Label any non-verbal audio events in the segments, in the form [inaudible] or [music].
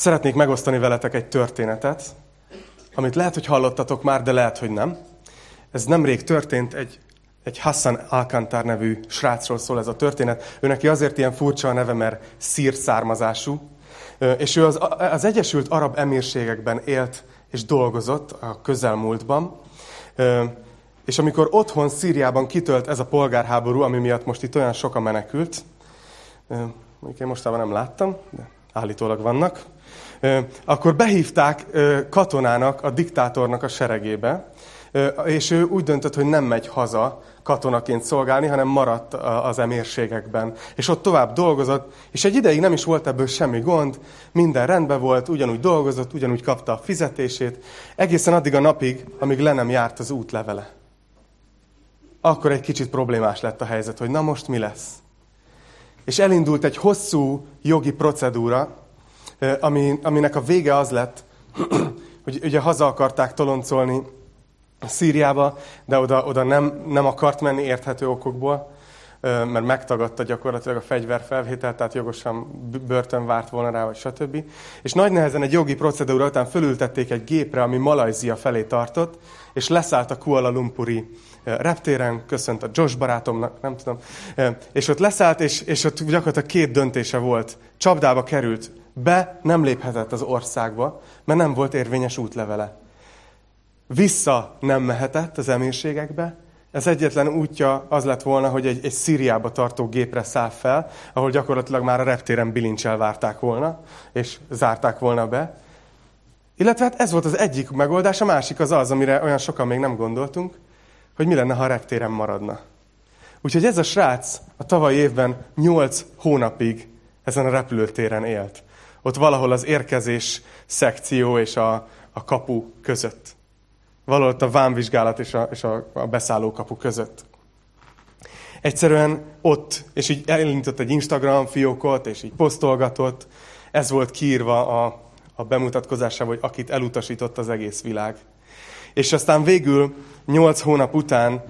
Szeretnék megosztani veletek egy történetet, amit lehet, hogy hallottatok már, de lehet, hogy nem. Ez nemrég történt, egy, egy Hassan Alcantár nevű srácról szól ez a történet. Ő neki azért ilyen furcsa a neve, mert szír származású. És ő az, az Egyesült Arab Emírségekben élt és dolgozott a közelmúltban. És amikor otthon Szíriában kitölt ez a polgárháború, ami miatt most itt olyan sokan menekült, mondjuk én mostában nem láttam, de állítólag vannak, akkor behívták katonának, a diktátornak a seregébe, és ő úgy döntött, hogy nem megy haza katonaként szolgálni, hanem maradt az emérségekben. És ott tovább dolgozott, és egy ideig nem is volt ebből semmi gond, minden rendben volt, ugyanúgy dolgozott, ugyanúgy kapta a fizetését, egészen addig a napig, amíg le nem járt az útlevele. Akkor egy kicsit problémás lett a helyzet, hogy na most mi lesz. És elindult egy hosszú jogi procedúra, ami, aminek a vége az lett, [clears throat] hogy ugye haza akarták toloncolni Szíriába, de oda, oda nem, nem akart menni érthető okokból, mert megtagadta gyakorlatilag a fegyverfelvételt, tehát jogosan börtön várt volna rá, vagy stb. És nagy nehezen egy jogi procedúra után fölültették egy gépre, ami Malajzia felé tartott, és leszállt a Kuala Lumpuri reptéren, köszönt a Josh barátomnak, nem tudom, és ott leszállt, és, és ott gyakorlatilag két döntése volt. Csapdába került, be nem léphetett az országba, mert nem volt érvényes útlevele. Vissza nem mehetett az emírségekbe, ez egyetlen útja az lett volna, hogy egy, egy Szíriába tartó gépre száll fel, ahol gyakorlatilag már a reptéren bilincsel várták volna, és zárták volna be. Illetve hát ez volt az egyik megoldás, a másik az az, amire olyan sokan még nem gondoltunk, hogy mi lenne, ha a reptéren maradna. Úgyhogy ez a srác a tavalyi évben nyolc hónapig ezen a repülőtéren élt. Ott valahol az érkezés szekció és a, a kapu között. Valahol ott a vámvizsgálat és a, és a, a beszállókapu között. Egyszerűen ott, és így elindított egy Instagram fiókot, és így posztolgatott. Ez volt kiírva a, a bemutatkozása, hogy akit elutasított az egész világ. És aztán végül, nyolc hónap után,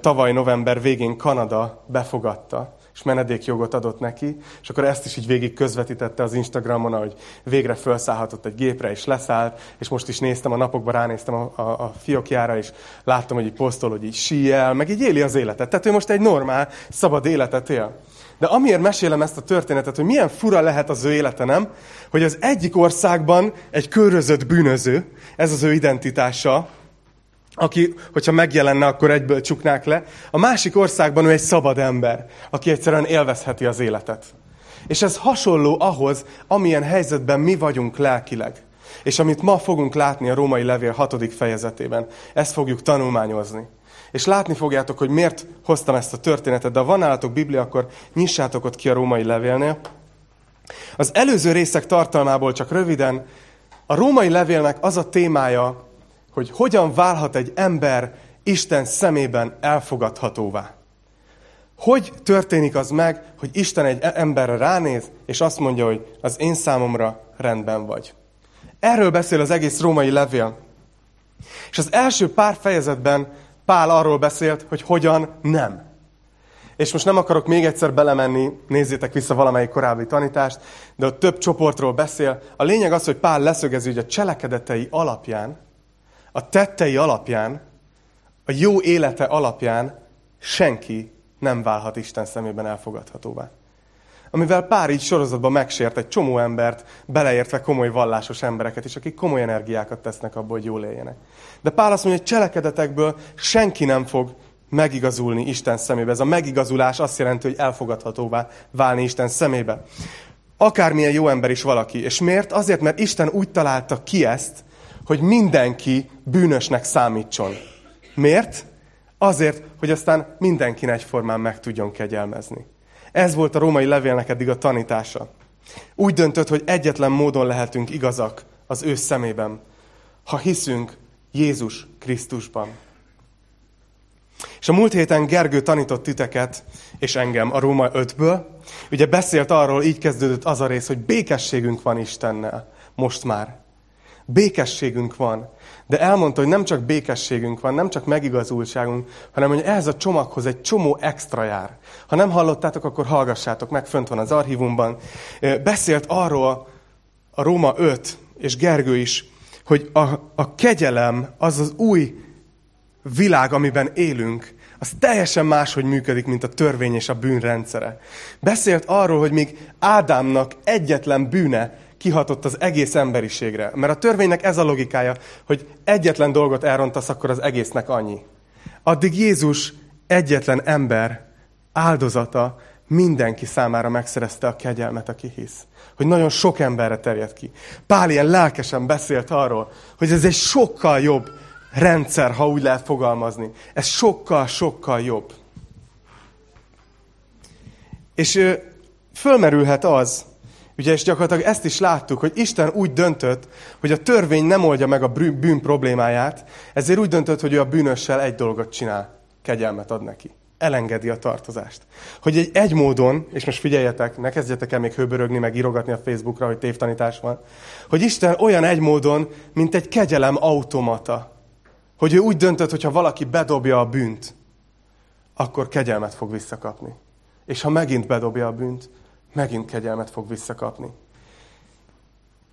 tavaly november végén Kanada befogadta, és menedékjogot adott neki, és akkor ezt is így végig közvetítette az Instagramon, hogy végre felszállhatott egy gépre, és leszállt, és most is néztem a napokban, ránéztem a, a, a fiókjára, és láttam, hogy így posztol, hogy így síjel, meg így éli az életet. Tehát ő most egy normál, szabad életet él. De amiért mesélem ezt a történetet, hogy milyen fura lehet az ő élete, nem? Hogy az egyik országban egy körözött bűnöző, ez az ő identitása, aki, hogyha megjelenne, akkor egyből csuknák le. A másik országban ő egy szabad ember, aki egyszerűen élvezheti az életet. És ez hasonló ahhoz, amilyen helyzetben mi vagyunk lelkileg. És amit ma fogunk látni a római levél hatodik fejezetében, ezt fogjuk tanulmányozni. És látni fogjátok, hogy miért hoztam ezt a történetet, de ha van nálatok Biblia, akkor nyissátok ott ki a római levélnél. Az előző részek tartalmából csak röviden, a római levélnek az a témája, hogy hogyan válhat egy ember Isten szemében elfogadhatóvá. Hogy történik az meg, hogy Isten egy emberre ránéz, és azt mondja, hogy az én számomra rendben vagy. Erről beszél az egész római levél. És az első pár fejezetben Pál arról beszélt, hogy hogyan nem. És most nem akarok még egyszer belemenni, nézzétek vissza valamelyik korábbi tanítást, de ott több csoportról beszél. A lényeg az, hogy Pál leszögezi, hogy a cselekedetei alapján a tettei alapján, a jó élete alapján senki nem válhat Isten szemében elfogadhatóvá. Amivel pár így sorozatban megsért egy csomó embert, beleértve komoly vallásos embereket is, akik komoly energiákat tesznek abból, hogy jól éljenek. De Pál azt mondja, hogy cselekedetekből senki nem fog megigazulni Isten szemébe. Ez a megigazulás azt jelenti, hogy elfogadhatóvá válni Isten szemébe. Akármilyen jó ember is valaki. És miért? Azért, mert Isten úgy találta ki ezt, hogy mindenki bűnösnek számítson. Miért? Azért, hogy aztán mindenki egyformán meg tudjon kegyelmezni. Ez volt a római levélnek eddig a tanítása. Úgy döntött, hogy egyetlen módon lehetünk igazak az ő szemében, ha hiszünk Jézus Krisztusban. És a múlt héten Gergő tanított titeket, és engem a Róma 5-ből. Ugye beszélt arról, így kezdődött az a rész, hogy békességünk van Istennel. Most már. Békességünk van. De elmondta, hogy nem csak békességünk van, nem csak megigazultságunk, hanem hogy ehhez a csomaghoz egy csomó extra jár. Ha nem hallottátok, akkor hallgassátok meg, fönt van az archívumban. Beszélt arról, a Róma 5, és Gergő is, hogy a, a kegyelem az az új világ, amiben élünk, az teljesen máshogy működik, mint a törvény és a bűn rendszere. Beszélt arról, hogy még Ádámnak egyetlen bűne kihatott az egész emberiségre. Mert a törvénynek ez a logikája, hogy egyetlen dolgot elrontasz, akkor az egésznek annyi. Addig Jézus egyetlen ember áldozata mindenki számára megszerezte a kegyelmet, aki hisz. Hogy nagyon sok emberre terjed ki. Pál ilyen lelkesen beszélt arról, hogy ez egy sokkal jobb rendszer, ha úgy lehet fogalmazni. Ez sokkal, sokkal jobb. És fölmerülhet az, ugye, és gyakorlatilag ezt is láttuk, hogy Isten úgy döntött, hogy a törvény nem oldja meg a bűn problémáját, ezért úgy döntött, hogy ő a bűnössel egy dolgot csinál, kegyelmet ad neki. Elengedi a tartozást. Hogy egy, egy módon, és most figyeljetek, ne kezdjetek el még hőbörögni, meg írogatni a Facebookra, hogy tévtanítás van, hogy Isten olyan egy módon, mint egy kegyelem automata. Hogy ő úgy döntött, hogy ha valaki bedobja a bűnt, akkor kegyelmet fog visszakapni. És ha megint bedobja a bűnt, megint kegyelmet fog visszakapni.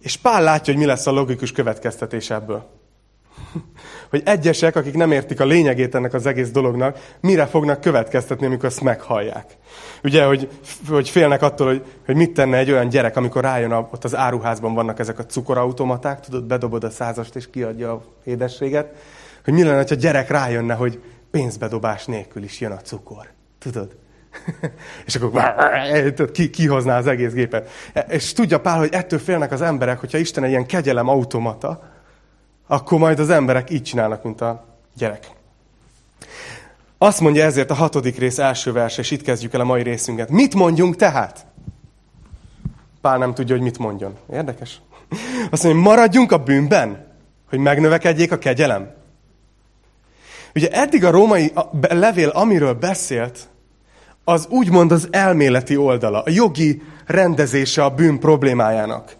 És Pál látja, hogy mi lesz a logikus következtetés ebből. [laughs] hogy egyesek, akik nem értik a lényegét ennek az egész dolognak, mire fognak következtetni, amikor ezt meghallják. Ugye, hogy, hogy félnek attól, hogy, hogy mit tenne egy olyan gyerek, amikor rájön, a, ott az áruházban vannak ezek a cukorautomaták, tudod, bedobod a százast és kiadja a édességet, hogy mi lenne, ha gyerek rájönne, hogy pénzbedobás nélkül is jön a cukor. Tudod? [laughs] és akkor ki, kihozná az egész gépet. És tudja Pál, hogy ettől félnek az emberek, hogyha Isten egy ilyen kegyelem automata, akkor majd az emberek így csinálnak, mint a gyerek. Azt mondja ezért a hatodik rész első vers, és itt kezdjük el a mai részünket. Mit mondjunk tehát? Pál nem tudja, hogy mit mondjon. Érdekes. [laughs] Azt mondja, maradjunk a bűnben, hogy megnövekedjék a kegyelem. Ugye eddig a római levél, amiről beszélt, az úgymond az elméleti oldala, a jogi rendezése a bűn problémájának.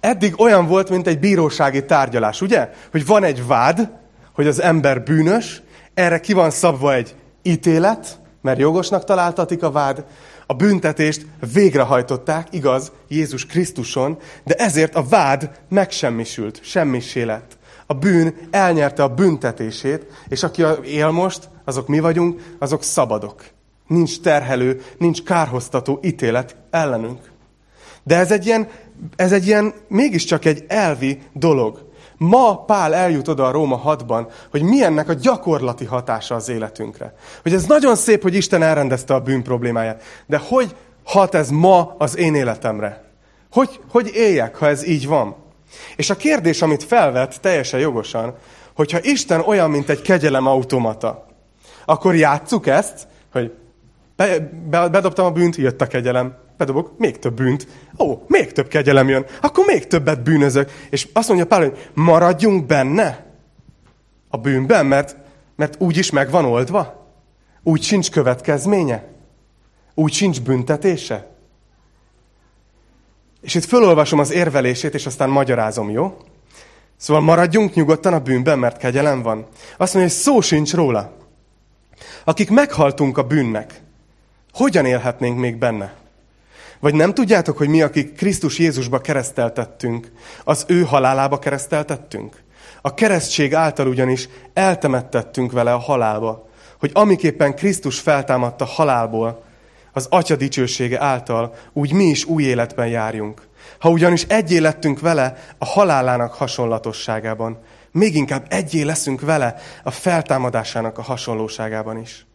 Eddig olyan volt, mint egy bírósági tárgyalás, ugye? Hogy van egy vád, hogy az ember bűnös, erre ki van szabva egy ítélet, mert jogosnak találtatik a vád, a büntetést végrehajtották, igaz, Jézus Krisztuson, de ezért a vád megsemmisült, semmisé lett. A bűn elnyerte a büntetését, és aki él most, azok mi vagyunk, azok szabadok nincs terhelő, nincs kárhoztató ítélet ellenünk. De ez egy ilyen, ez egy ilyen mégiscsak egy elvi dolog. Ma Pál eljut oda a Róma 6-ban, hogy milyennek a gyakorlati hatása az életünkre. Hogy ez nagyon szép, hogy Isten elrendezte a bűn problémáját, de hogy hat ez ma az én életemre? Hogy, hogy éljek, ha ez így van? És a kérdés, amit felvet teljesen jogosan, hogyha Isten olyan, mint egy kegyelem automata, akkor játsszuk ezt, hogy be, be, bedobtam a bűnt, jött a kegyelem. Bedobok, még több bűnt. Ó, még több kegyelem jön. Akkor még többet bűnözök. És azt mondja Pál, hogy maradjunk benne a bűnben, mert, mert úgy is meg van oldva. Úgy sincs következménye. Úgy sincs büntetése. És itt fölolvasom az érvelését, és aztán magyarázom, jó? Szóval maradjunk nyugodtan a bűnben, mert kegyelem van. Azt mondja, hogy szó sincs róla. Akik meghaltunk a bűnnek, hogyan élhetnénk még benne? Vagy nem tudjátok, hogy mi, akik Krisztus Jézusba kereszteltettünk, az ő halálába kereszteltettünk? A keresztség által ugyanis eltemettettünk vele a halálba, hogy amiképpen Krisztus feltámadta halálból, az Atya dicsősége által, úgy mi is új életben járjunk. Ha ugyanis egyé lettünk vele a halálának hasonlatosságában, még inkább egyé leszünk vele a feltámadásának a hasonlóságában is.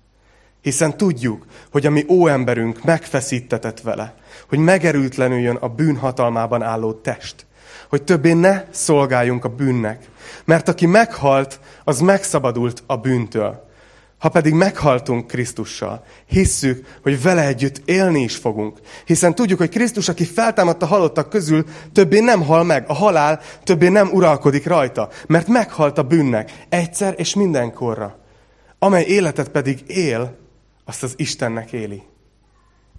Hiszen tudjuk, hogy a mi óemberünk megfeszítetett vele, hogy megerültlenül jön a bűn hatalmában álló test, hogy többé ne szolgáljunk a bűnnek, mert aki meghalt, az megszabadult a bűntől. Ha pedig meghaltunk Krisztussal, hisszük, hogy vele együtt élni is fogunk. Hiszen tudjuk, hogy Krisztus, aki feltámadt a halottak közül, többé nem hal meg. A halál többé nem uralkodik rajta, mert meghalt a bűnnek egyszer és mindenkorra. Amely életet pedig él, azt az Istennek éli.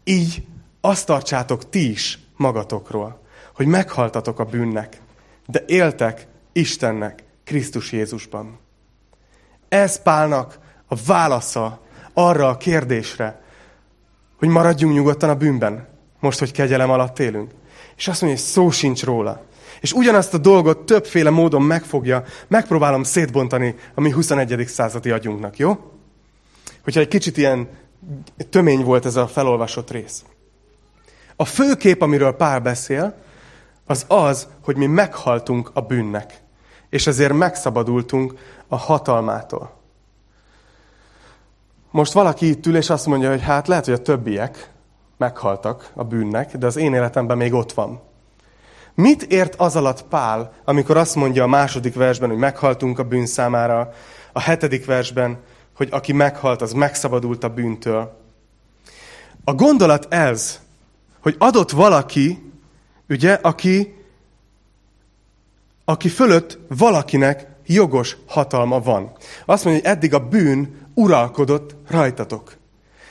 Így azt tartsátok ti is magatokról, hogy meghaltatok a bűnnek, de éltek Istennek, Krisztus Jézusban. Ez Pálnak a válasza arra a kérdésre, hogy maradjunk nyugodtan a bűnben, most, hogy kegyelem alatt élünk. És azt mondja, hogy szó sincs róla. És ugyanazt a dolgot többféle módon megfogja, megpróbálom szétbontani a mi 21. századi agyunknak, jó? Hogyha egy kicsit ilyen tömény volt ez a felolvasott rész. A fő kép, amiről Pál beszél, az az, hogy mi meghaltunk a bűnnek, és ezért megszabadultunk a hatalmától. Most valaki itt ül, és azt mondja, hogy hát lehet, hogy a többiek meghaltak a bűnnek, de az én életemben még ott van. Mit ért az alatt Pál, amikor azt mondja a második versben, hogy meghaltunk a bűn számára, a hetedik versben, hogy aki meghalt, az megszabadult a bűntől. A gondolat ez, hogy adott valaki, ugye, aki, aki fölött valakinek jogos hatalma van. Azt mondja, hogy eddig a bűn uralkodott rajtatok.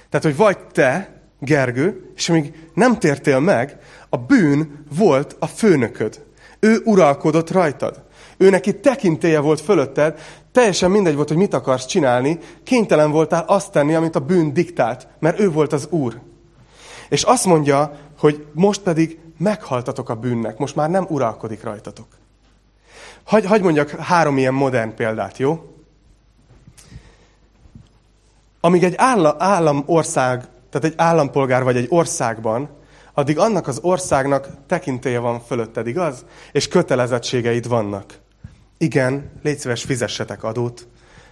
Tehát, hogy vagy te, Gergő, és amíg nem tértél meg, a bűn volt a főnököd. Ő uralkodott rajtad. Ő neki tekintélye volt fölötted, teljesen mindegy volt, hogy mit akarsz csinálni, kénytelen voltál azt tenni, amit a bűn diktált, mert ő volt az úr. És azt mondja, hogy most pedig meghaltatok a bűnnek, most már nem uralkodik rajtatok. Hagy, hagy mondjak három ilyen modern példát, jó? Amíg egy állam, állam ország, tehát egy állampolgár vagy egy országban, addig annak az országnak tekintélye van fölötted, igaz? És kötelezettségeid vannak. Igen, légy szíves, fizessetek adót,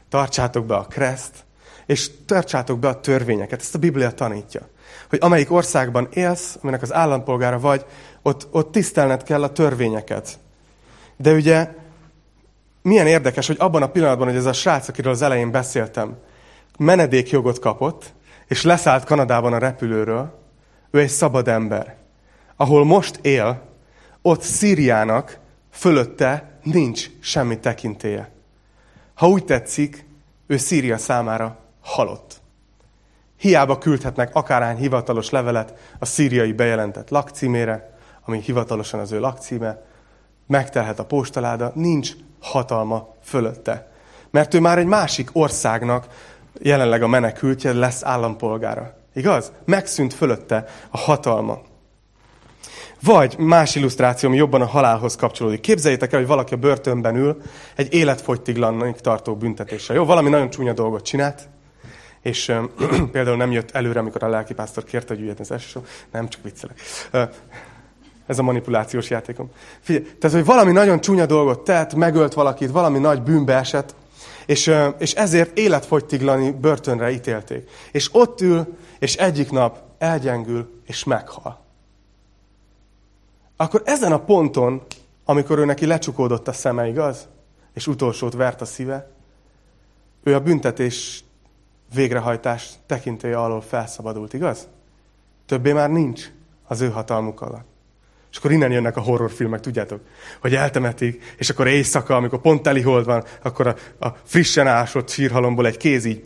tartsátok be a kreszt, és tartsátok be a törvényeket. Ezt a Biblia tanítja. Hogy amelyik országban élsz, aminek az állampolgára vagy, ott, ott tisztelned kell a törvényeket. De ugye milyen érdekes, hogy abban a pillanatban, hogy ez a srác, akiről az elején beszéltem, menedékjogot kapott, és leszállt Kanadában a repülőről, ő egy szabad ember. Ahol most él, ott Szíriának fölötte nincs semmi tekintéje. Ha úgy tetszik, ő Szíria számára halott. Hiába küldhetnek akárhány hivatalos levelet a szíriai bejelentett lakcímére, ami hivatalosan az ő lakcíme, megtelhet a postaláda, nincs hatalma fölötte. Mert ő már egy másik országnak jelenleg a menekültje lesz állampolgára. Igaz? Megszűnt fölötte a hatalma. Vagy más illusztráció, ami jobban a halálhoz kapcsolódik. Képzeljétek el, hogy valaki a börtönben ül egy életfogytiglannak tartó büntetéssel. Jó, valami nagyon csúnya dolgot csinált, és ö, [clears throat] például nem jött előre, amikor a lelkipásztor kérte, hogy üljen az első Nem, csak viccelek. Ö, ez a manipulációs játékom. Figyelj, tehát, hogy valami nagyon csúnya dolgot tett, megölt valakit, valami nagy bűnbe esett, és, és ezért életfogytiglani börtönre ítélték. És ott ül, és egyik nap elgyengül, és meghal. Akkor ezen a ponton, amikor ő neki lecsukódott a szeme, igaz? És utolsót vert a szíve, ő a büntetés végrehajtás tekintélye alól felszabadult, igaz? Többé már nincs az ő hatalmuk alatt. És akkor innen jönnek a horrorfilmek, tudjátok? Hogy eltemetik, és akkor éjszaka, amikor pont telihold van, akkor a, a frissen ásott sírhalomból egy kéz így...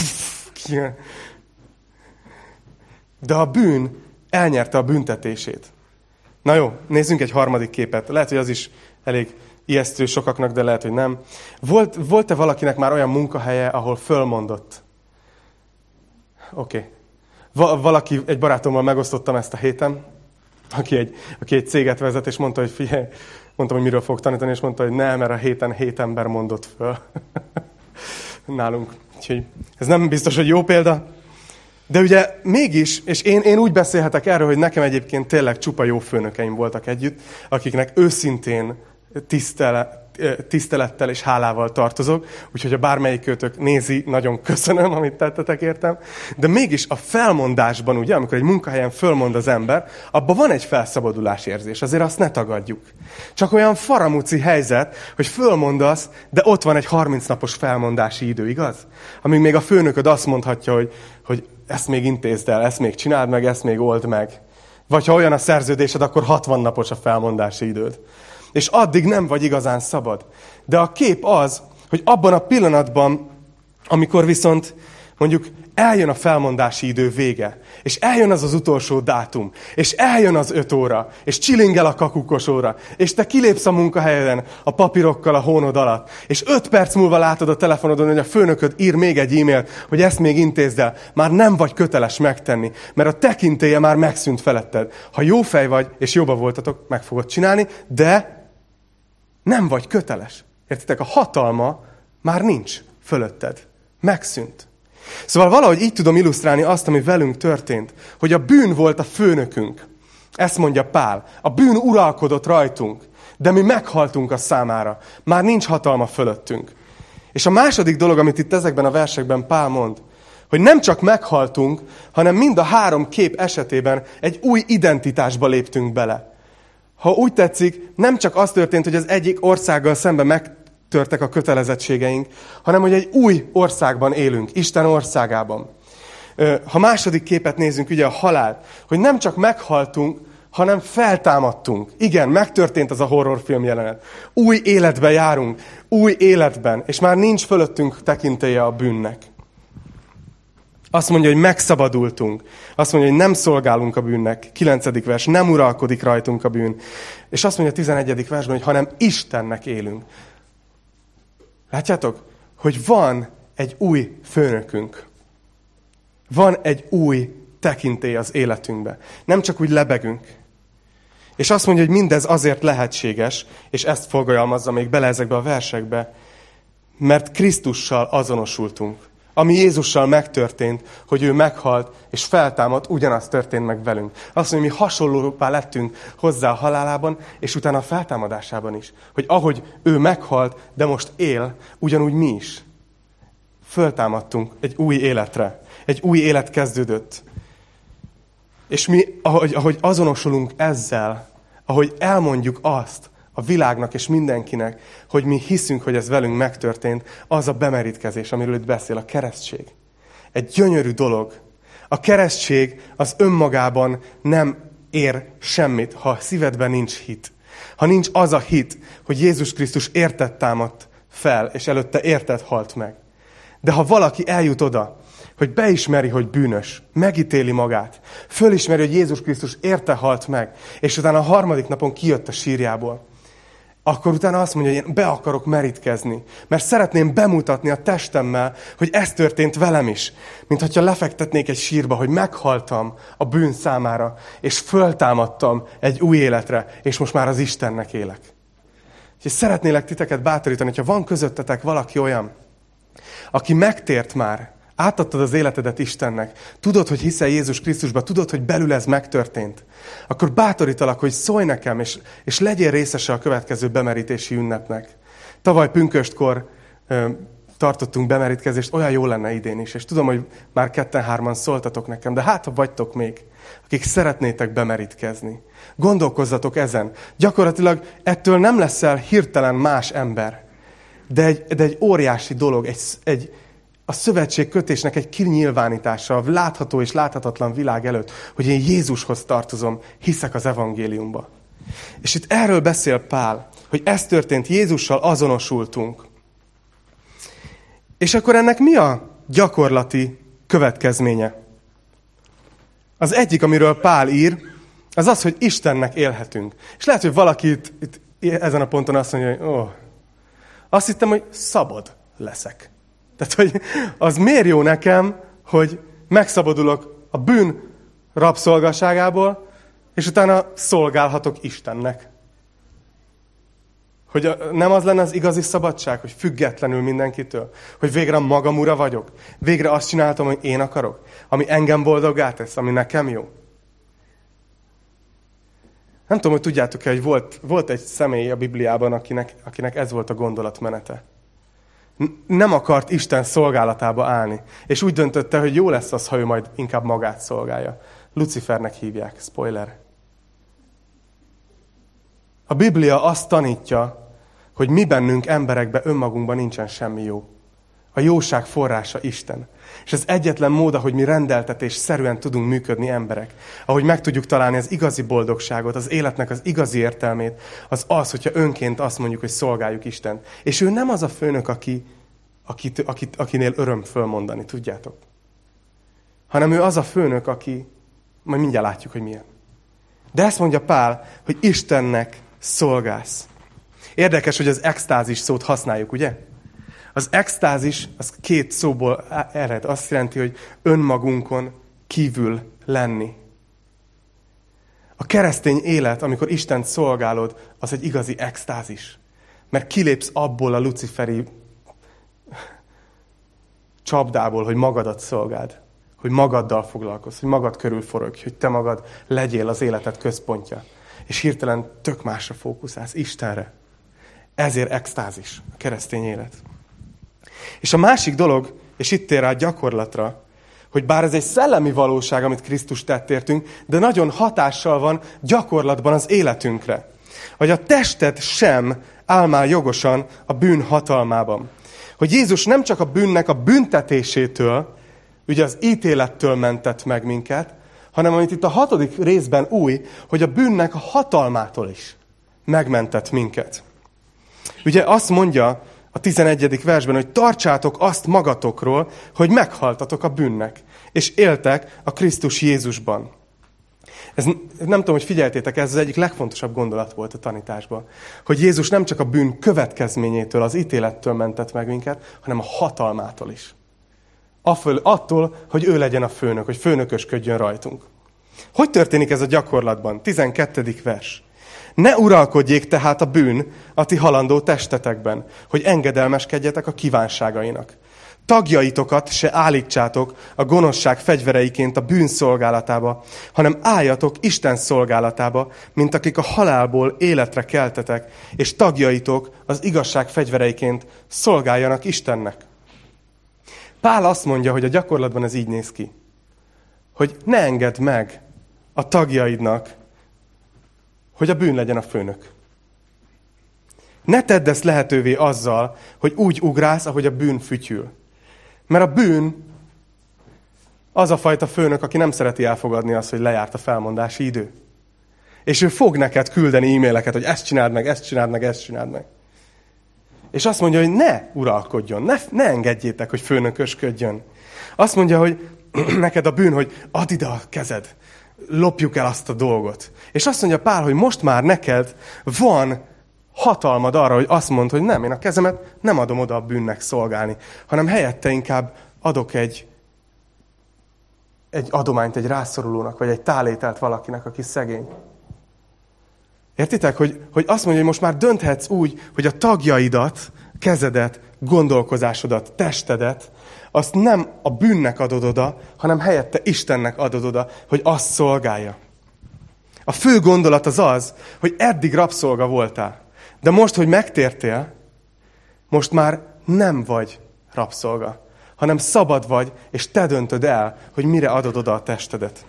De a bűn elnyerte a büntetését. Na jó, nézzünk egy harmadik képet. Lehet, hogy az is elég ijesztő sokaknak, de lehet, hogy nem. Volt, volt-e valakinek már olyan munkahelye, ahol fölmondott? Oké. Okay. Va, valaki, egy barátommal megosztottam ezt a héten, aki egy, aki egy céget vezet, és mondta, hogy figyelj, mondtam, hogy miről fog tanítani, és mondta, hogy nem, mert a héten hét ember mondott föl. [laughs] Nálunk. Úgyhogy ez nem biztos, hogy jó példa. De ugye mégis, és én, én úgy beszélhetek erről, hogy nekem egyébként tényleg csupa jó főnökeim voltak együtt, akiknek őszintén tisztele, tisztelettel és hálával tartozok, úgyhogy ha bármelyik kötök nézi, nagyon köszönöm, amit tettetek értem. De mégis a felmondásban, ugye, amikor egy munkahelyen fölmond az ember, abban van egy felszabadulás érzés, azért azt ne tagadjuk. Csak olyan faramúci helyzet, hogy fölmondasz, de ott van egy 30 napos felmondási idő, igaz? Amíg még a főnököd azt mondhatja, hogy, hogy ezt még intézd el, ezt még csináld meg, ezt még old meg. Vagy ha olyan a szerződésed, akkor 60 napos a felmondási időd és addig nem vagy igazán szabad. De a kép az, hogy abban a pillanatban, amikor viszont mondjuk eljön a felmondási idő vége, és eljön az az utolsó dátum, és eljön az öt óra, és csilingel a kakukos óra, és te kilépsz a munkahelyeden a papírokkal a hónod alatt, és öt perc múlva látod a telefonodon, hogy a főnököd ír még egy e-mailt, hogy ezt még intézd el, már nem vagy köteles megtenni, mert a tekintélye már megszűnt feletted. Ha jó fej vagy, és jobban voltatok, meg fogod csinálni, de Nem vagy köteles. Értitek? A hatalma már nincs fölötted. Megszűnt. Szóval valahogy így tudom illusztrálni azt, ami velünk történt, hogy a bűn volt a főnökünk. Ezt mondja Pál. A bűn uralkodott rajtunk, de mi meghaltunk a számára. Már nincs hatalma fölöttünk. És a második dolog, amit itt ezekben a versekben Pál mond, hogy nem csak meghaltunk, hanem mind a három kép esetében egy új identitásba léptünk bele. Ha úgy tetszik, nem csak az történt, hogy az egyik országgal szemben megtörtek a kötelezettségeink, hanem hogy egy új országban élünk, Isten országában. Ha második képet nézzünk, ugye a halált, hogy nem csak meghaltunk, hanem feltámadtunk. Igen, megtörtént az a horrorfilm jelenet. Új életbe járunk, új életben, és már nincs fölöttünk tekintélye a bűnnek. Azt mondja, hogy megszabadultunk. Azt mondja, hogy nem szolgálunk a bűnnek. Kilencedik vers, nem uralkodik rajtunk a bűn. És azt mondja a tizenegyedik versben, hogy hanem Istennek élünk. Látjátok, hogy van egy új főnökünk. Van egy új tekintély az életünkbe. Nem csak úgy lebegünk. És azt mondja, hogy mindez azért lehetséges, és ezt fogalmazza még bele ezekbe a versekbe, mert Krisztussal azonosultunk. Ami Jézussal megtörtént, hogy ő meghalt és feltámadt, ugyanaz történt meg velünk. Azt mondja, mi hasonlópá lettünk hozzá a halálában, és utána a feltámadásában is. Hogy ahogy ő meghalt, de most él, ugyanúgy mi is. Föltámadtunk egy új életre. Egy új élet kezdődött. És mi, ahogy, ahogy azonosulunk ezzel, ahogy elmondjuk azt a világnak és mindenkinek, hogy mi hiszünk, hogy ez velünk megtörtént, az a bemerítkezés, amiről itt beszél, a keresztség. Egy gyönyörű dolog. A keresztség az önmagában nem ér semmit, ha a szívedben nincs hit. Ha nincs az a hit, hogy Jézus Krisztus értett támadt fel, és előtte értett halt meg. De ha valaki eljut oda, hogy beismeri, hogy bűnös, megítéli magát, fölismeri, hogy Jézus Krisztus érte halt meg, és utána a harmadik napon kijött a sírjából, akkor utána azt mondja, hogy én be akarok merítkezni, mert szeretném bemutatni a testemmel, hogy ez történt velem is. Mint hogyha lefektetnék egy sírba, hogy meghaltam a bűn számára, és föltámadtam egy új életre, és most már az Istennek élek. És szeretnélek titeket bátorítani, hogyha van közöttetek valaki olyan, aki megtért már, átadtad az életedet Istennek, tudod, hogy hiszel Jézus Krisztusba, tudod, hogy belül ez megtörtént, akkor bátorítalak, hogy szólj nekem, és, és legyél részese a következő bemerítési ünnepnek. Tavaly pünköstkor ö, tartottunk bemerítkezést, olyan jó lenne idén is, és tudom, hogy már ketten-hárman szóltatok nekem, de hát ha vagytok még, akik szeretnétek bemerítkezni. Gondolkozzatok ezen. Gyakorlatilag ettől nem leszel hirtelen más ember, de egy, de egy óriási dolog, egy, egy, a szövetség kötésnek egy kinyilvánítása a látható és láthatatlan világ előtt, hogy én Jézushoz tartozom, hiszek az evangéliumba. És itt erről beszél Pál, hogy ez történt, Jézussal azonosultunk. És akkor ennek mi a gyakorlati következménye? Az egyik, amiről Pál ír, az az, hogy Istennek élhetünk. És lehet, hogy valaki itt, itt ezen a ponton azt mondja, hogy ó, azt hittem, hogy szabad leszek. Tehát, hogy az miért jó nekem, hogy megszabadulok a bűn rabszolgaságából, és utána szolgálhatok Istennek. Hogy nem az lenne az igazi szabadság, hogy függetlenül mindenkitől, hogy végre magam ura vagyok, végre azt csináltam, hogy én akarok, ami engem boldoggá tesz, ami nekem jó. Nem tudom, hogy tudjátok-e, hogy volt, volt egy személy a Bibliában, akinek, akinek ez volt a gondolatmenete nem akart Isten szolgálatába állni. És úgy döntötte, hogy jó lesz az, ha ő majd inkább magát szolgálja. Lucifernek hívják, spoiler. A Biblia azt tanítja, hogy mi bennünk emberekben önmagunkban nincsen semmi jó. A jóság forrása Isten. És ez egyetlen mód, hogy mi rendeltetés szerűen tudunk működni emberek. Ahogy meg tudjuk találni az igazi boldogságot, az életnek az igazi értelmét, az az, hogyha önként azt mondjuk, hogy szolgáljuk Isten. És ő nem az a főnök, aki, akit, akit, akinél öröm fölmondani, tudjátok. Hanem ő az a főnök, aki, majd mindjárt látjuk, hogy milyen. De ezt mondja Pál, hogy Istennek szolgálsz. Érdekes, hogy az extázis szót használjuk, ugye? Az extázis az két szóból ered. Azt jelenti, hogy önmagunkon kívül lenni. A keresztény élet, amikor Istent szolgálod, az egy igazi extázis. Mert kilépsz abból a luciferi csapdából, hogy magadat szolgáld, hogy magaddal foglalkozz, hogy magad körül forogj, hogy te magad legyél az életed központja. És hirtelen tök másra fókuszálsz, Istenre. Ezért extázis a keresztény élet. És a másik dolog, és itt tér rá gyakorlatra, hogy bár ez egy szellemi valóság, amit Krisztus tett értünk, de nagyon hatással van gyakorlatban az életünkre. Hogy a tested sem áll már jogosan a bűn hatalmában. Hogy Jézus nem csak a bűnnek a büntetésétől, ugye az ítélettől mentett meg minket, hanem amit itt a hatodik részben új, hogy a bűnnek a hatalmától is megmentett minket. Ugye azt mondja a 11. versben, hogy tartsátok azt magatokról, hogy meghaltatok a bűnnek, és éltek a Krisztus Jézusban. Ez, nem tudom, hogy figyeltétek, ez az egyik legfontosabb gondolat volt a tanításban. Hogy Jézus nem csak a bűn következményétől, az ítélettől mentett meg minket, hanem a hatalmától is. Aföl, attól, hogy ő legyen a főnök, hogy főnökösködjön rajtunk. Hogy történik ez a gyakorlatban? 12. vers. Ne uralkodjék tehát a bűn a ti halandó testetekben, hogy engedelmeskedjetek a kívánságainak. Tagjaitokat se állítsátok a gonoszság fegyvereiként a bűn szolgálatába, hanem álljatok Isten szolgálatába, mint akik a halálból életre keltetek, és tagjaitok az igazság fegyvereiként szolgáljanak Istennek. Pál azt mondja, hogy a gyakorlatban ez így néz ki. Hogy ne engedd meg a tagjaidnak, hogy a bűn legyen a főnök. Ne tedd ezt lehetővé azzal, hogy úgy ugrálsz, ahogy a bűn fütyül. Mert a bűn az a fajta főnök, aki nem szereti elfogadni azt, hogy lejárt a felmondási idő. És ő fog neked küldeni e-maileket, hogy ezt csináld meg, ezt csináld meg, ezt csináld meg. És azt mondja, hogy ne uralkodjon, ne, ne engedjétek, hogy főnökösködjön. Azt mondja, hogy [clears throat] neked a bűn, hogy add ide a kezed, lopjuk el azt a dolgot. És azt mondja Pál, hogy most már neked van hatalmad arra, hogy azt mondd, hogy nem, én a kezemet nem adom oda a bűnnek szolgálni, hanem helyette inkább adok egy, egy adományt egy rászorulónak, vagy egy tálételt valakinek, aki szegény. Értitek, hogy, hogy azt mondja, hogy most már dönthetsz úgy, hogy a tagjaidat, kezedet, gondolkozásodat, testedet, azt nem a bűnnek adod oda, hanem helyette Istennek adod oda, hogy azt szolgálja. A fő gondolat az az, hogy eddig rabszolga voltál. De most, hogy megtértél, most már nem vagy rabszolga, hanem szabad vagy, és te döntöd el, hogy mire adod oda a testedet.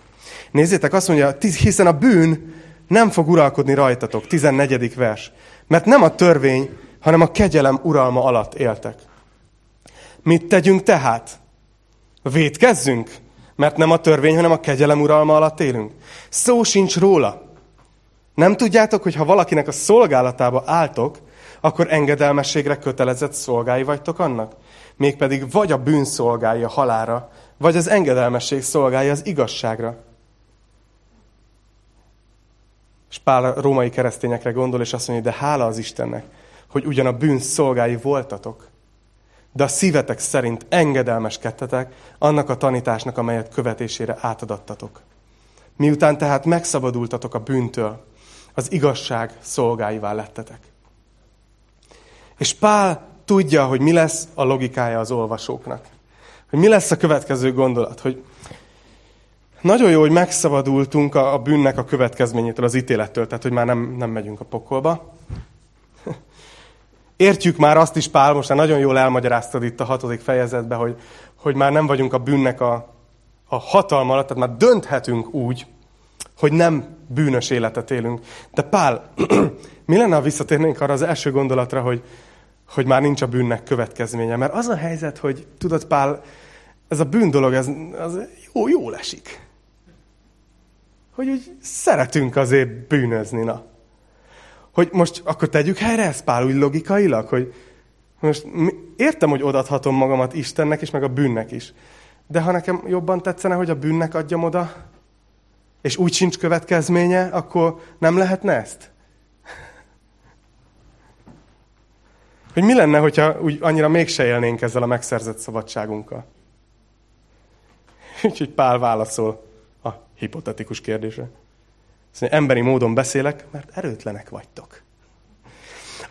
Nézzétek, azt mondja, hiszen a bűn nem fog uralkodni rajtatok, 14. vers. Mert nem a törvény, hanem a kegyelem uralma alatt éltek. Mit tegyünk tehát? Védkezzünk? Mert nem a törvény, hanem a kegyelem uralma alatt élünk. Szó sincs róla. Nem tudjátok, hogy ha valakinek a szolgálatába álltok, akkor engedelmességre kötelezett szolgái vagytok annak? Mégpedig vagy a bűn szolgálja halára, vagy az engedelmesség szolgálja az igazságra. És Pál a római keresztényekre gondol, és azt mondja, de hála az Istennek, hogy ugyan a bűn szolgái voltatok, de a szívetek szerint engedelmeskedtetek annak a tanításnak, amelyet követésére átadattatok. Miután tehát megszabadultatok a bűntől, az igazság szolgáivá lettetek. És Pál tudja, hogy mi lesz a logikája az olvasóknak. Hogy mi lesz a következő gondolat, hogy nagyon jó, hogy megszabadultunk a, a bűnnek a következményétől, az ítélettől, tehát hogy már nem, nem megyünk a pokolba. Értjük már azt is, Pál, most már nagyon jól elmagyaráztad itt a hatodik fejezetben, hogy, hogy már nem vagyunk a bűnnek a, a hatalma alatt, tehát már dönthetünk úgy, hogy nem bűnös életet élünk. De Pál, [clears throat] mi lenne, ha visszatérnénk arra az első gondolatra, hogy, hogy már nincs a bűnnek következménye? Mert az a helyzet, hogy tudod, Pál, ez a bűn dolog, ez, az jó, jól esik. Hogy úgy szeretünk azért bűnözni, na. Hogy most akkor tegyük helyre ezt, Pál, úgy logikailag, hogy most értem, hogy odaadhatom magamat Istennek és meg a bűnnek is. De ha nekem jobban tetszene, hogy a bűnnek adjam oda, és úgy sincs következménye, akkor nem lehetne ezt? [laughs] Hogy mi lenne, hogyha úgy annyira mégse élnénk ezzel a megszerzett szabadságunkkal? [laughs] Úgyhogy Pál válaszol a hipotetikus kérdésre. Mondja, emberi módon beszélek, mert erőtlenek vagytok.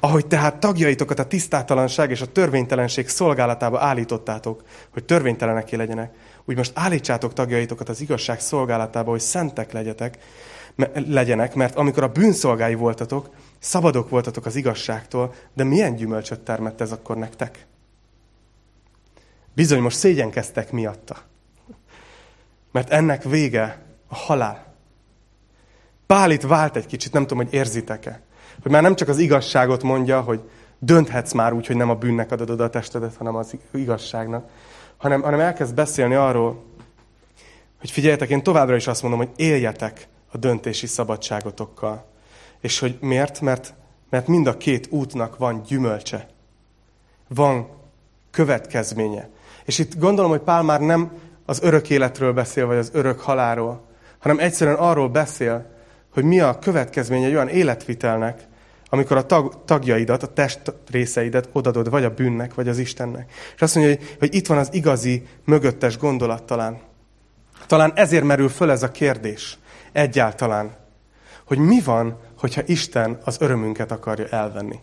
Ahogy tehát tagjaitokat a tisztátalanság és a törvénytelenség szolgálatába állítottátok, hogy törvényteleneké legyenek, úgy most állítsátok tagjaitokat az igazság szolgálatába, hogy szentek legyetek, legyenek, mert amikor a bűnszolgái voltatok, szabadok voltatok az igazságtól, de milyen gyümölcsöt termett ez akkor nektek? Bizony most szégyenkeztek miatta. Mert ennek vége a halál. Pál itt vált egy kicsit, nem tudom, hogy érzitek-e. Hogy már nem csak az igazságot mondja, hogy dönthetsz már úgy, hogy nem a bűnnek adod oda a testedet, hanem az igazságnak. Hanem, hanem elkezd beszélni arról, hogy figyeljetek, én továbbra is azt mondom, hogy éljetek a döntési szabadságotokkal. És hogy miért? Mert, mert mind a két útnak van gyümölcse. Van következménye. És itt gondolom, hogy Pál már nem az örök életről beszél, vagy az örök haláról, hanem egyszerűen arról beszél, hogy mi a következménye egy olyan életvitelnek, amikor a tag, tagjaidat, a test részeidet odadod vagy a bűnnek, vagy az Istennek. És azt mondja, hogy, hogy itt van az igazi, mögöttes gondolat talán. Talán ezért merül föl ez a kérdés egyáltalán, hogy mi van, hogyha Isten az örömünket akarja elvenni.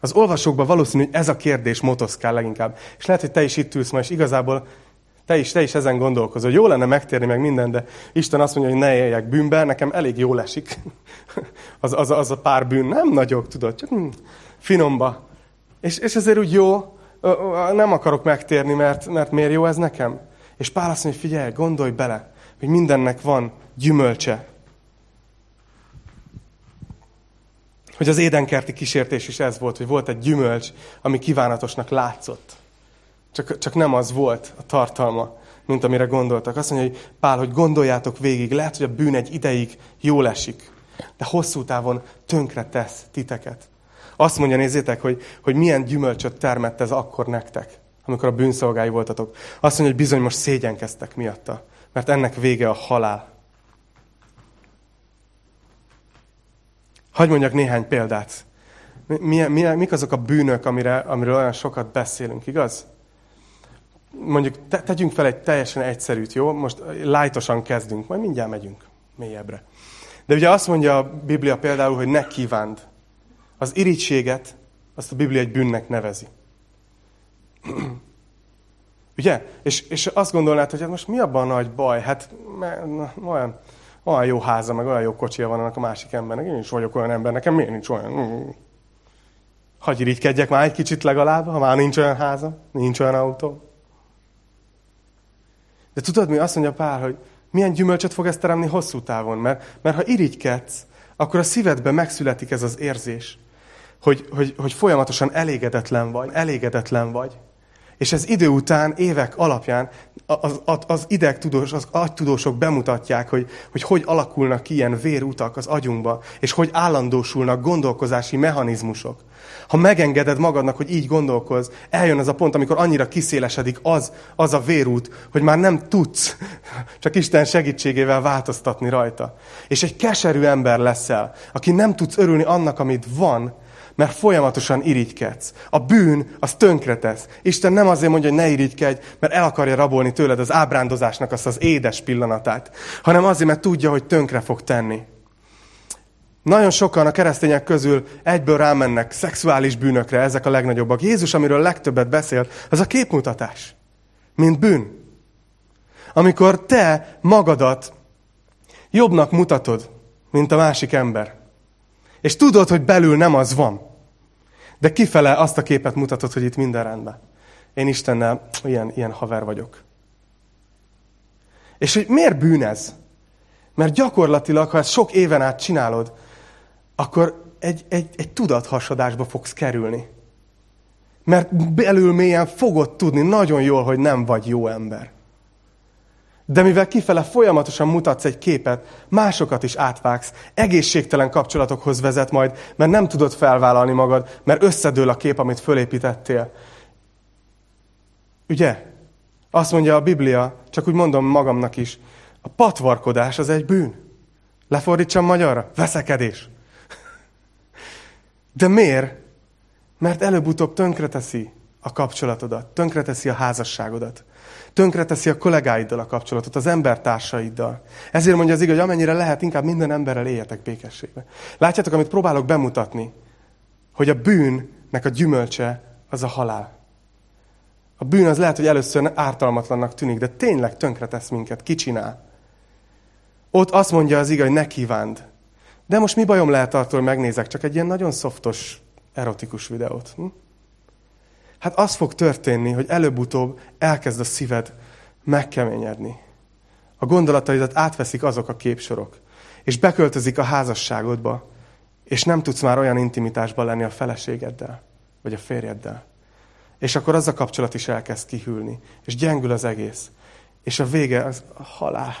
Az olvasókban valószínű, hogy ez a kérdés motoszkál leginkább. És lehet, hogy te is itt ülsz ma, és igazából te is, te is ezen gondolkozol. Jó lenne megtérni meg minden, de Isten azt mondja, hogy ne éljek bűnbe, nekem elég jól esik. [laughs] az, az, az a pár bűn nem nagyok, tudod, csak hm, finomba. És, és ezért úgy jó, nem akarok megtérni, mert, mert miért jó ez nekem? És Pál azt mondja, hogy figyelj, gondolj bele, hogy mindennek van gyümölcse. Hogy az édenkerti kísértés is ez volt, hogy volt egy gyümölcs, ami kívánatosnak látszott. Csak, csak nem az volt a tartalma, mint amire gondoltak. Azt mondja, hogy Pál, hogy gondoljátok végig, lehet, hogy a bűn egy ideig jól esik, de hosszú távon tönkre tesz titeket. Azt mondja, nézzétek, hogy, hogy milyen gyümölcsöt termett ez akkor nektek, amikor a bűnszolgái voltatok. Azt mondja, hogy bizony most szégyenkeztek miatta, mert ennek vége a halál. Hagy mondjak néhány példát. Milyen, milyen, mik azok a bűnök, amire, amiről olyan sokat beszélünk, igaz? Mondjuk te, tegyünk fel egy teljesen egyszerűt, jó? Most lájtosan kezdünk, majd mindjárt megyünk mélyebbre. De ugye azt mondja a Biblia például, hogy ne kívánd. Az irítséget, azt a Biblia egy bűnnek nevezi. [clears throat] ugye? És, és azt gondolnád, hogy hát most mi abban a nagy baj? Hát na, olyan, olyan jó háza, meg olyan jó kocsia van annak a másik embernek. Én is vagyok olyan ember, nekem miért nincs olyan? Hagyj irigykedjek már egy kicsit legalább, ha már nincs olyan háza, nincs olyan autó. De tudod mi? Azt mondja Pál, hogy milyen gyümölcsöt fog ezt teremni hosszú távon. Mert, mert ha irigykedsz, akkor a szívedben megszületik ez az érzés, hogy, hogy, hogy folyamatosan elégedetlen vagy, elégedetlen vagy. És ez idő után, évek alapján az, az, az idegtudós, az agytudósok bemutatják, hogy, hogy hogy alakulnak ki ilyen vérutak az agyunkba, és hogy állandósulnak gondolkozási mechanizmusok. Ha megengeded magadnak, hogy így gondolkoz, eljön az a pont, amikor annyira kiszélesedik az, az a vérút, hogy már nem tudsz [laughs] csak Isten segítségével változtatni rajta. És egy keserű ember leszel, aki nem tudsz örülni annak, amit van, mert folyamatosan irigykedsz. A bűn az tönkretesz. Isten nem azért mondja, hogy ne irigykedj, mert el akarja rabolni tőled az ábrándozásnak azt az édes pillanatát, hanem azért, mert tudja, hogy tönkre fog tenni. Nagyon sokan a keresztények közül egyből rámennek szexuális bűnökre, ezek a legnagyobbak. Jézus, amiről legtöbbet beszélt, az a képmutatás, mint bűn. Amikor te magadat jobbnak mutatod, mint a másik ember. És tudod, hogy belül nem az van. De kifele azt a képet mutatod, hogy itt minden rendben. Én Istennel ilyen, ilyen haver vagyok. És hogy miért bűn ez? Mert gyakorlatilag, ha ezt sok éven át csinálod, akkor egy, egy, egy tudathasadásba fogsz kerülni. Mert belül mélyen fogod tudni nagyon jól, hogy nem vagy jó ember. De mivel kifele folyamatosan mutatsz egy képet, másokat is átvágsz, egészségtelen kapcsolatokhoz vezet majd, mert nem tudod felvállalni magad, mert összedől a kép, amit fölépítettél. Ugye? Azt mondja a Biblia, csak úgy mondom magamnak is, a patvarkodás az egy bűn. Lefordítsam magyarra? Veszekedés. De miért? Mert előbb-utóbb tönkreteszi a kapcsolatodat, tönkreteszi a házasságodat, tönkreteszi a kollégáiddal a kapcsolatot, az embertársaiddal. Ezért mondja az igaz, hogy amennyire lehet, inkább minden emberrel éljetek békességbe. Látjátok, amit próbálok bemutatni, hogy a bűnnek a gyümölcse az a halál. A bűn az lehet, hogy először ártalmatlannak tűnik, de tényleg tönkretesz minket, kicsinál. Ott azt mondja az iga, hogy ne kívánd. De most mi bajom lehet attól, hogy megnézek csak egy ilyen nagyon szoftos, erotikus videót? Hm? Hát az fog történni, hogy előbb-utóbb elkezd a szíved megkeményedni. A gondolataidat átveszik azok a képsorok, és beköltözik a házasságodba, és nem tudsz már olyan intimitásban lenni a feleségeddel, vagy a férjeddel. És akkor az a kapcsolat is elkezd kihűlni, és gyengül az egész. És a vége az a halál.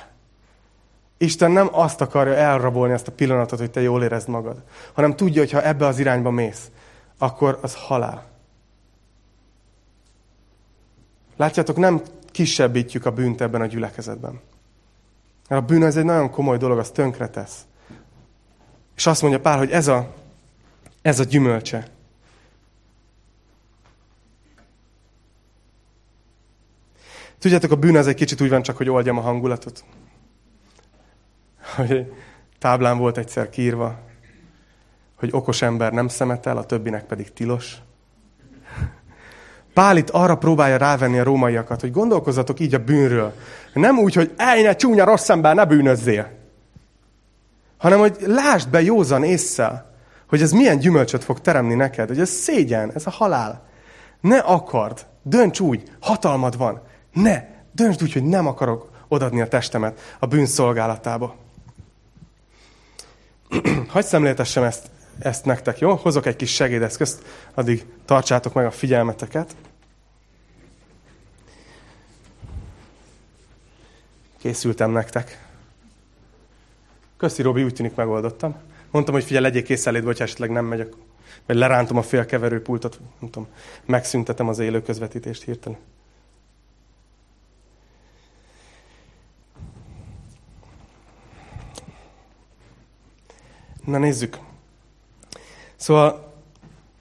Isten nem azt akarja elrabolni ezt a pillanatot, hogy te jól érezd magad, hanem tudja, hogy ha ebbe az irányba mész, akkor az halál. Látjátok, nem kisebbítjük a bűnt ebben a gyülekezetben. Mert a bűn ez egy nagyon komoly dolog, az tönkre tesz. És azt mondja Pál, hogy ez a, ez a gyümölcse. Tudjátok, a bűn az egy kicsit úgy van csak, hogy oldjam a hangulatot. Hogy táblán volt egyszer kírva, hogy okos ember nem szemetel, a többinek pedig tilos. Pál itt arra próbálja rávenni a rómaiakat, hogy gondolkozzatok így a bűnről. Nem úgy, hogy ej, ne csúnya rossz ember, ne bűnözzél. Hanem, hogy lásd be józan észszel, hogy ez milyen gyümölcsöt fog teremni neked, hogy ez szégyen, ez a halál. Ne akard, dönts úgy, hatalmad van. Ne, döntsd úgy, hogy nem akarok odadni a testemet a bűn szolgálatába. [clears throat] Hagy szemléltessem ezt, ezt nektek, jó? Hozok egy kis segédeszközt, addig tartsátok meg a figyelmeteket. Készültem nektek. Köszi, Robi, úgy tűnik megoldottam. Mondtam, hogy figyelj, legyél készelétbe, hogyha esetleg nem megyek. Vagy lerántom a félkeverőpultot, nem tudom, megszüntetem az élő közvetítést hirtelen. Na nézzük. Szóval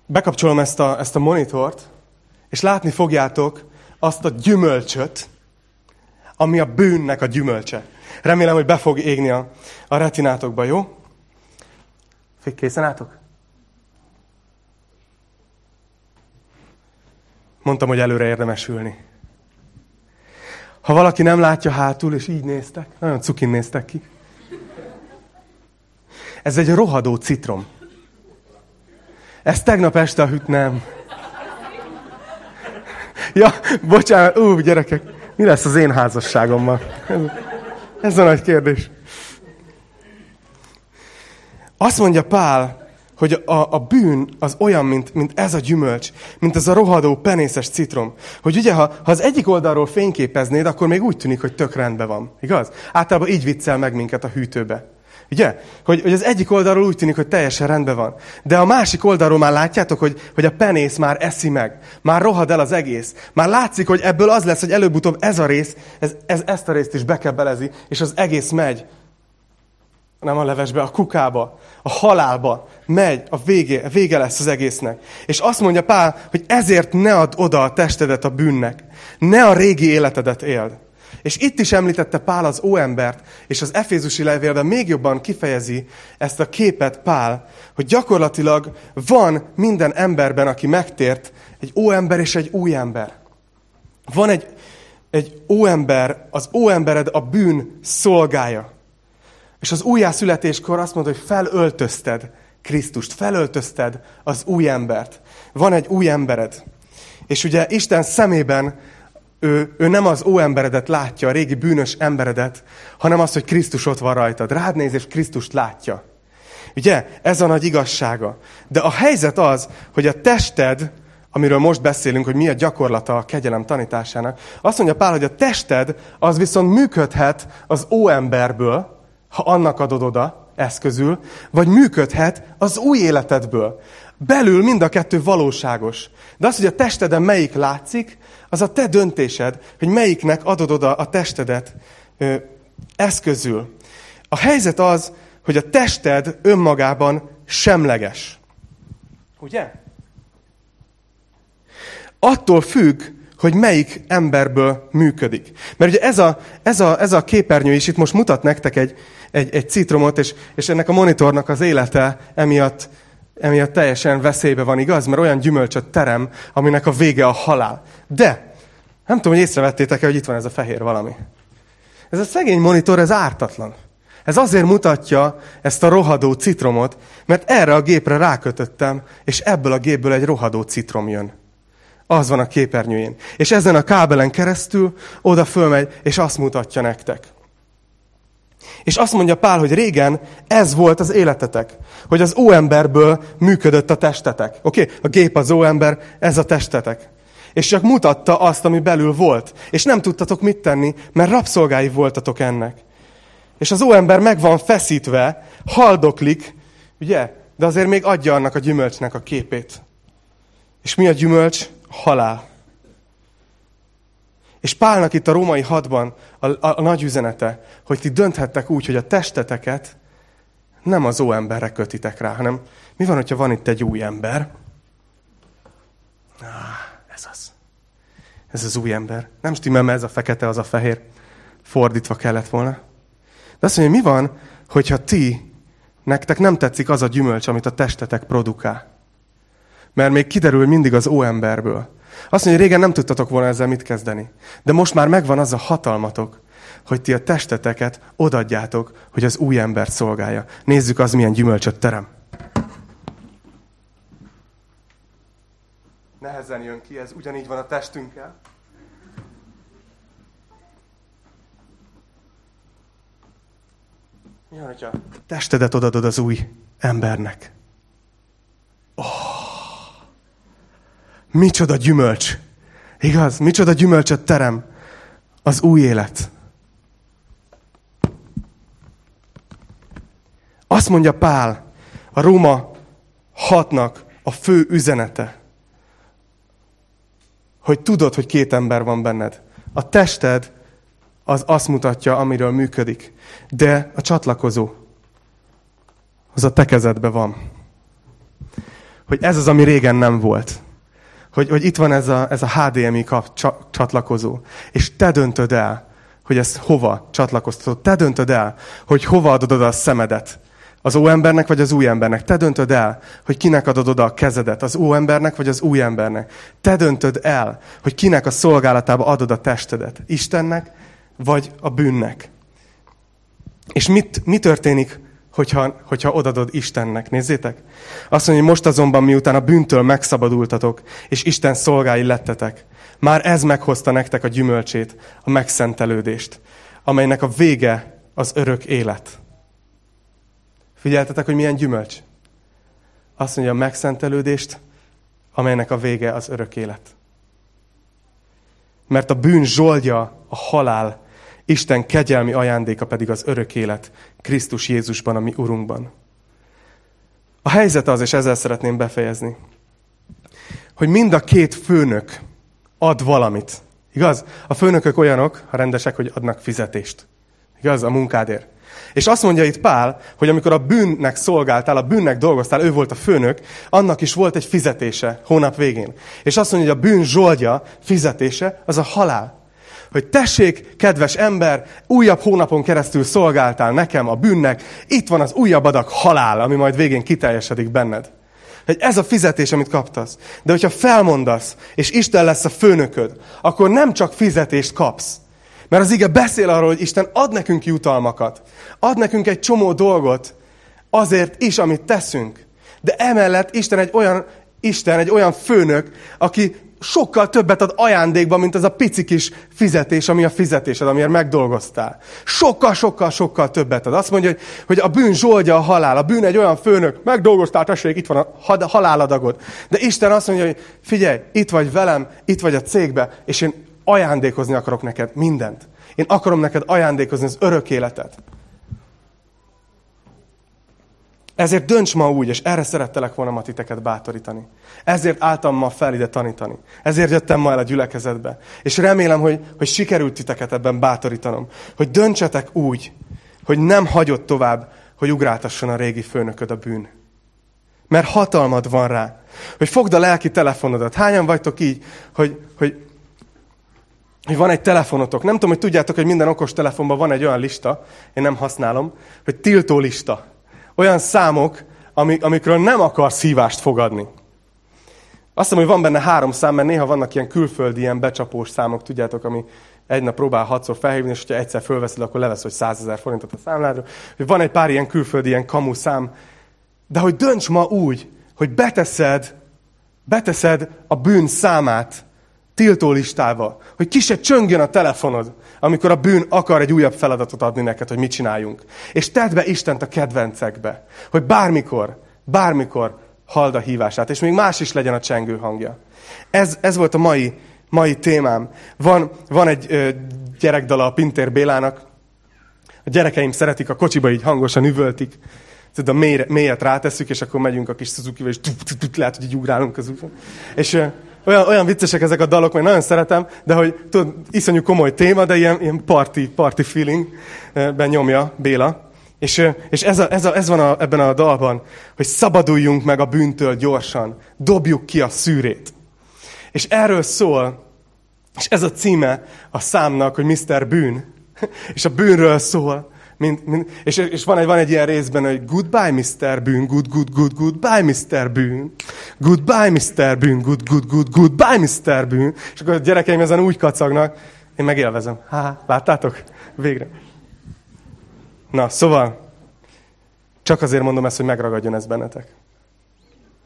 bekapcsolom ezt a, ezt a monitort, és látni fogjátok azt a gyümölcsöt, ami a bűnnek a gyümölcse. Remélem, hogy be fog égni a, a retinátokba, jó? Készen álltok? Mondtam, hogy előre érdemes ülni. Ha valaki nem látja hátul, és így néztek, nagyon cukin néztek ki. Ez egy rohadó citrom. Ez tegnap este a hűt, nem. Ja, bocsánat, ú, gyerekek, mi lesz az én házasságommal? Ez a nagy kérdés. Azt mondja Pál, hogy a, a bűn az olyan, mint, mint ez a gyümölcs, mint ez a rohadó penészes citrom. Hogy ugye, ha, ha az egyik oldalról fényképeznéd, akkor még úgy tűnik, hogy tök rendben van. Igaz? Általában így viccel meg minket a hűtőbe. Ugye? Hogy, hogy az egyik oldalról úgy tűnik, hogy teljesen rendben van. De a másik oldalról már látjátok, hogy, hogy a penész már eszi meg. Már rohad el az egész. Már látszik, hogy ebből az lesz, hogy előbb-utóbb ez a rész, ez, ez, ezt a részt is bekebelezi, és az egész megy. Nem a levesbe, a kukába, a halálba. Megy, a vége, a vége lesz az egésznek. És azt mondja Pál, hogy ezért ne add oda a testedet a bűnnek. Ne a régi életedet éld. És itt is említette Pál az óembert, és az Efézusi levélben még jobban kifejezi ezt a képet Pál, hogy gyakorlatilag van minden emberben, aki megtért, egy óember és egy új ember. Van egy, egy óember, az óembered a bűn szolgája. És az újjászületéskor azt mondta, hogy felöltözted Krisztust, felöltözted az új embert. Van egy új embered. És ugye Isten szemében ő, ő nem az óemberedet látja, a régi bűnös emberedet, hanem az, hogy Krisztus ott van rajtad. Rád néz, és Krisztust látja. Ugye? Ez a nagy igazsága. De a helyzet az, hogy a tested, amiről most beszélünk, hogy mi a gyakorlata a kegyelem tanításának, azt mondja Pál, hogy a tested az viszont működhet az óemberből, ha annak adod oda eszközül, vagy működhet az új életedből. Belül mind a kettő valóságos. De az, hogy a testeden melyik látszik, az a te döntésed, hogy melyiknek adod oda a testedet ö, eszközül. A helyzet az, hogy a tested önmagában semleges. Ugye? Attól függ, hogy melyik emberből működik. Mert ugye ez a, ez a, ez a képernyő is itt most mutat nektek egy, egy, egy citromot, és, és ennek a monitornak az élete emiatt emiatt teljesen veszélybe van, igaz? Mert olyan gyümölcsöt terem, aminek a vége a halál. De, nem tudom, hogy észrevettétek-e, hogy itt van ez a fehér valami. Ez a szegény monitor, ez ártatlan. Ez azért mutatja ezt a rohadó citromot, mert erre a gépre rákötöttem, és ebből a gépből egy rohadó citrom jön. Az van a képernyőjén. És ezen a kábelen keresztül oda fölmegy, és azt mutatja nektek. És azt mondja Pál, hogy régen ez volt az életetek. Hogy az óemberből működött a testetek. Oké? Okay? A gép az óember, ez a testetek. És csak mutatta azt, ami belül volt. És nem tudtatok mit tenni, mert rabszolgái voltatok ennek. És az óember meg van feszítve, haldoklik, ugye? De azért még adja annak a gyümölcsnek a képét. És mi a gyümölcs? Halál. És Pálnak itt a római hadban a, a, a nagy üzenete, hogy ti dönthettek úgy, hogy a testeteket nem az óemberre kötitek rá, hanem mi van, hogyha van itt egy új ember? Ah, ez az. Ez az új ember. Nem stimmel, ez a fekete, az a fehér. Fordítva kellett volna. De azt mondja, mi van, hogyha ti, nektek nem tetszik az a gyümölcs, amit a testetek produkál? Mert még kiderül mindig az óemberből. Azt mondja, régen nem tudtatok volna ezzel mit kezdeni. De most már megvan az a hatalmatok, hogy ti a testeteket odadjátok, hogy az új ember szolgálja. Nézzük az, milyen gyümölcsöt terem. Nehezen jön ki, ez ugyanígy van a testünkkel. Mi hogyha testedet odadod az új embernek? Oh. Micsoda gyümölcs! Igaz? Micsoda gyümölcsöt terem az új élet. Azt mondja Pál, a Róma hatnak a fő üzenete, hogy tudod, hogy két ember van benned. A tested az azt mutatja, amiről működik. De a csatlakozó, az a te van. Hogy ez az, ami régen nem volt. Hogy, hogy itt van ez a, ez a HDMI kap, csatlakozó. És te döntöd el, hogy ezt hova csatlakoztatod. Te döntöd el, hogy hova adod oda a szemedet. Az óembernek vagy az új embernek. Te döntöd el, hogy kinek adod oda a kezedet. Az óembernek vagy az új embernek. Te döntöd el, hogy kinek a szolgálatába adod a testedet. Istennek vagy a bűnnek. És mit, mi történik, hogyha, hogyha odadod Istennek? Nézzétek! Azt mondja, hogy most azonban miután a bűntől megszabadultatok, és Isten szolgái lettetek, már ez meghozta nektek a gyümölcsét, a megszentelődést, amelynek a vége az örök élet. Figyeltetek, hogy milyen gyümölcs? Azt mondja, a megszentelődést, amelynek a vége az örök élet. Mert a bűn zsoldja a halál, Isten kegyelmi ajándéka pedig az örök élet Krisztus Jézusban, a mi Urunkban. A helyzet az, és ezzel szeretném befejezni, hogy mind a két főnök ad valamit. Igaz? A főnökök olyanok, ha rendesek, hogy adnak fizetést. Igaz? A munkádért. És azt mondja itt Pál, hogy amikor a bűnnek szolgáltál, a bűnnek dolgoztál, ő volt a főnök, annak is volt egy fizetése hónap végén. És azt mondja, hogy a bűn zsoldja fizetése, az a halál hogy tessék, kedves ember, újabb hónapon keresztül szolgáltál nekem a bűnnek, itt van az újabb adag halál, ami majd végén kiteljesedik benned. Hogy ez a fizetés, amit kaptasz. De hogyha felmondasz, és Isten lesz a főnököd, akkor nem csak fizetést kapsz. Mert az ige beszél arról, hogy Isten ad nekünk jutalmakat. Ad nekünk egy csomó dolgot azért is, amit teszünk. De emellett Isten egy olyan Isten, egy olyan főnök, aki sokkal többet ad ajándékba, mint az a pici kis fizetés, ami a fizetésed, amiért megdolgoztál. Sokkal, sokkal, sokkal többet ad. Azt mondja, hogy, hogy a bűn zsoldja a halál. A bűn egy olyan főnök, megdolgoztál, tessék, itt van a haláladagod. De Isten azt mondja, hogy figyelj, itt vagy velem, itt vagy a cégbe, és én ajándékozni akarok neked mindent. Én akarom neked ajándékozni az örök életet. Ezért dönts ma úgy, és erre szerettelek volna ma titeket bátorítani. Ezért álltam ma fel ide tanítani. Ezért jöttem ma el a gyülekezetbe. És remélem, hogy, hogy sikerült titeket ebben bátorítanom. Hogy döntsetek úgy, hogy nem hagyod tovább, hogy ugráltasson a régi főnököd a bűn. Mert hatalmad van rá. Hogy fogd a lelki telefonodat. Hányan vagytok így, hogy, hogy, hogy van egy telefonotok. Nem tudom, hogy tudjátok, hogy minden okos telefonban van egy olyan lista, én nem használom, hogy tiltó lista olyan számok, ami, amikről nem akarsz hívást fogadni. Azt hiszem, hogy van benne három szám, mert néha vannak ilyen külföldi, ilyen becsapós számok, tudjátok, ami egy nap próbál hatszor felhívni, és hogyha egyszer fölveszed, akkor levesz, hogy 100 ezer forintot a számládról. Van egy pár ilyen külföldi, ilyen kamu szám. De hogy dönts ma úgy, hogy beteszed, beteszed a bűn számát tiltó listával, hogy ki se csöngjön a telefonod, amikor a bűn akar egy újabb feladatot adni neked, hogy mit csináljunk. És tedd be Istent a kedvencekbe, hogy bármikor, bármikor hald a hívását, és még más is legyen a csengő hangja. Ez, ez volt a mai, mai témám. Van, van egy ö, gyerekdala a Pintér Bélának. A gyerekeim szeretik, a kocsiba így hangosan üvöltik. Tudod, a mélyre, mélyet rátesszük, és akkor megyünk a kis suzuki és lehet, hogy így ugrálunk az úton. És olyan, olyan viccesek ezek a dalok, mert nagyon szeretem, de hogy tudod, iszonyú komoly téma, de ilyen, ilyen party, party feelingben nyomja Béla. És, és ez, a, ez, a, ez van a, ebben a dalban, hogy szabaduljunk meg a bűntől gyorsan, dobjuk ki a szűrét. És erről szól, és ez a címe a számnak, hogy Mr. Bűn. [laughs] És a bűnről szól, mint, mint, és, és van, egy, van egy ilyen részben, hogy goodbye, Mr. Bűn, good, good, good, goodbye, Mr. Bűn. Goodbye, Mr. Bűn, good, good, good, goodbye, Mr. Bűn. És akkor a gyerekeim ezen úgy kacagnak, én megélvezem. Há, láttátok? Végre. Na, szóval, csak azért mondom ezt, hogy megragadjon ez bennetek.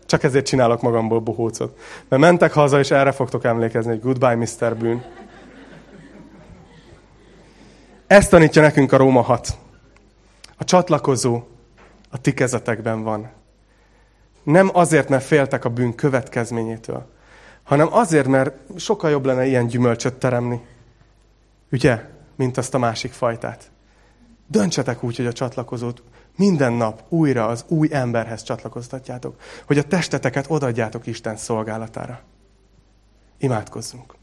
Csak ezért csinálok magamból bohócot. Mert mentek haza, és erre fogtok emlékezni, hogy goodbye, Mr. Bűn. Ezt tanítja nekünk a Róma 6. A csatlakozó a ti kezetekben van. Nem azért, mert féltek a bűn következményétől, hanem azért, mert sokkal jobb lenne ilyen gyümölcsöt teremni. Ugye? Mint azt a másik fajtát. Döntsetek úgy, hogy a csatlakozót minden nap újra az új emberhez csatlakoztatjátok, hogy a testeteket odadjátok Isten szolgálatára. Imádkozzunk.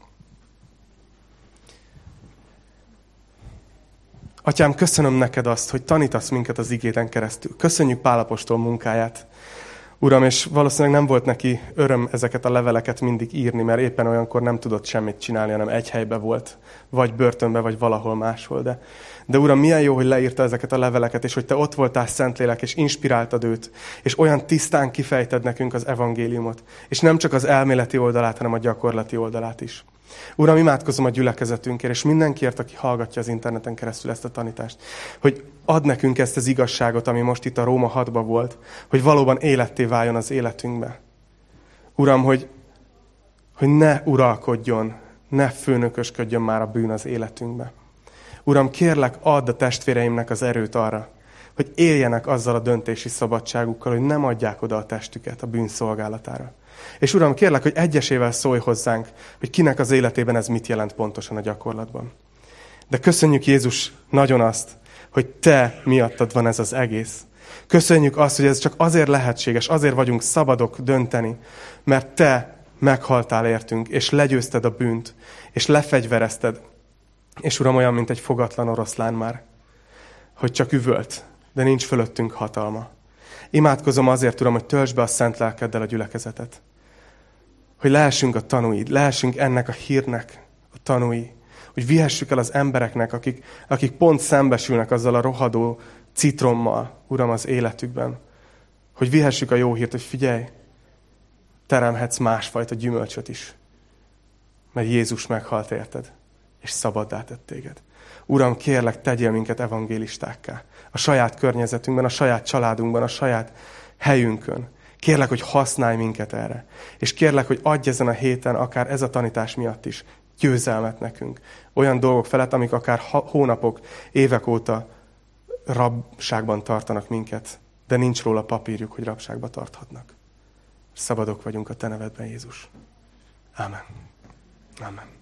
Atyám, köszönöm neked azt, hogy tanítasz minket az igéden keresztül. Köszönjük Pálapostól munkáját. Uram, és valószínűleg nem volt neki öröm ezeket a leveleket mindig írni, mert éppen olyankor nem tudott semmit csinálni, hanem egy helybe volt, vagy börtönbe, vagy valahol máshol. De, de Uram, milyen jó, hogy leírta ezeket a leveleket, és hogy Te ott voltál Szentlélek, és inspiráltad őt, és olyan tisztán kifejted nekünk az evangéliumot. És nem csak az elméleti oldalát, hanem a gyakorlati oldalát is. Uram, imádkozom a gyülekezetünkért, és mindenkiért, aki hallgatja az interneten keresztül ezt a tanítást, hogy ad nekünk ezt az igazságot, ami most itt a Róma 6 volt, hogy valóban életté váljon az életünkbe. Uram, hogy, hogy ne uralkodjon, ne főnökösködjön már a bűn az életünkbe. Uram, kérlek, add a testvéreimnek az erőt arra, hogy éljenek azzal a döntési szabadságukkal, hogy nem adják oda a testüket a bűn szolgálatára. És Uram, kérlek, hogy egyesével szólj hozzánk, hogy kinek az életében ez mit jelent pontosan a gyakorlatban. De köszönjük Jézus nagyon azt, hogy Te miattad van ez az egész. Köszönjük azt, hogy ez csak azért lehetséges, azért vagyunk szabadok dönteni, mert Te meghaltál értünk, és legyőzted a bűnt, és lefegyverezted. És Uram, olyan, mint egy fogatlan oroszlán már, hogy csak üvölt, de nincs fölöttünk hatalma. Imádkozom azért, Uram, hogy töltsd be a szent lelkeddel a gyülekezetet. Hogy lehessünk a tanúid, lehessünk ennek a hírnek a tanúi. Hogy vihessük el az embereknek, akik, akik pont szembesülnek azzal a rohadó citrommal, Uram, az életükben. Hogy vihessük a jó hírt, hogy figyelj, teremhetsz másfajta gyümölcsöt is. Mert Jézus meghalt érted, és szabaddá tett téged. Uram, kérlek, tegyél minket evangélistákká. A saját környezetünkben, a saját családunkban, a saját helyünkön. Kérlek, hogy használj minket erre. És kérlek, hogy adj ezen a héten, akár ez a tanítás miatt is, győzelmet nekünk. Olyan dolgok felett, amik akár hónapok, évek óta rabságban tartanak minket, de nincs róla papírjuk, hogy rabságba tarthatnak. Szabadok vagyunk a Te nevedben, Jézus. Amen. Amen.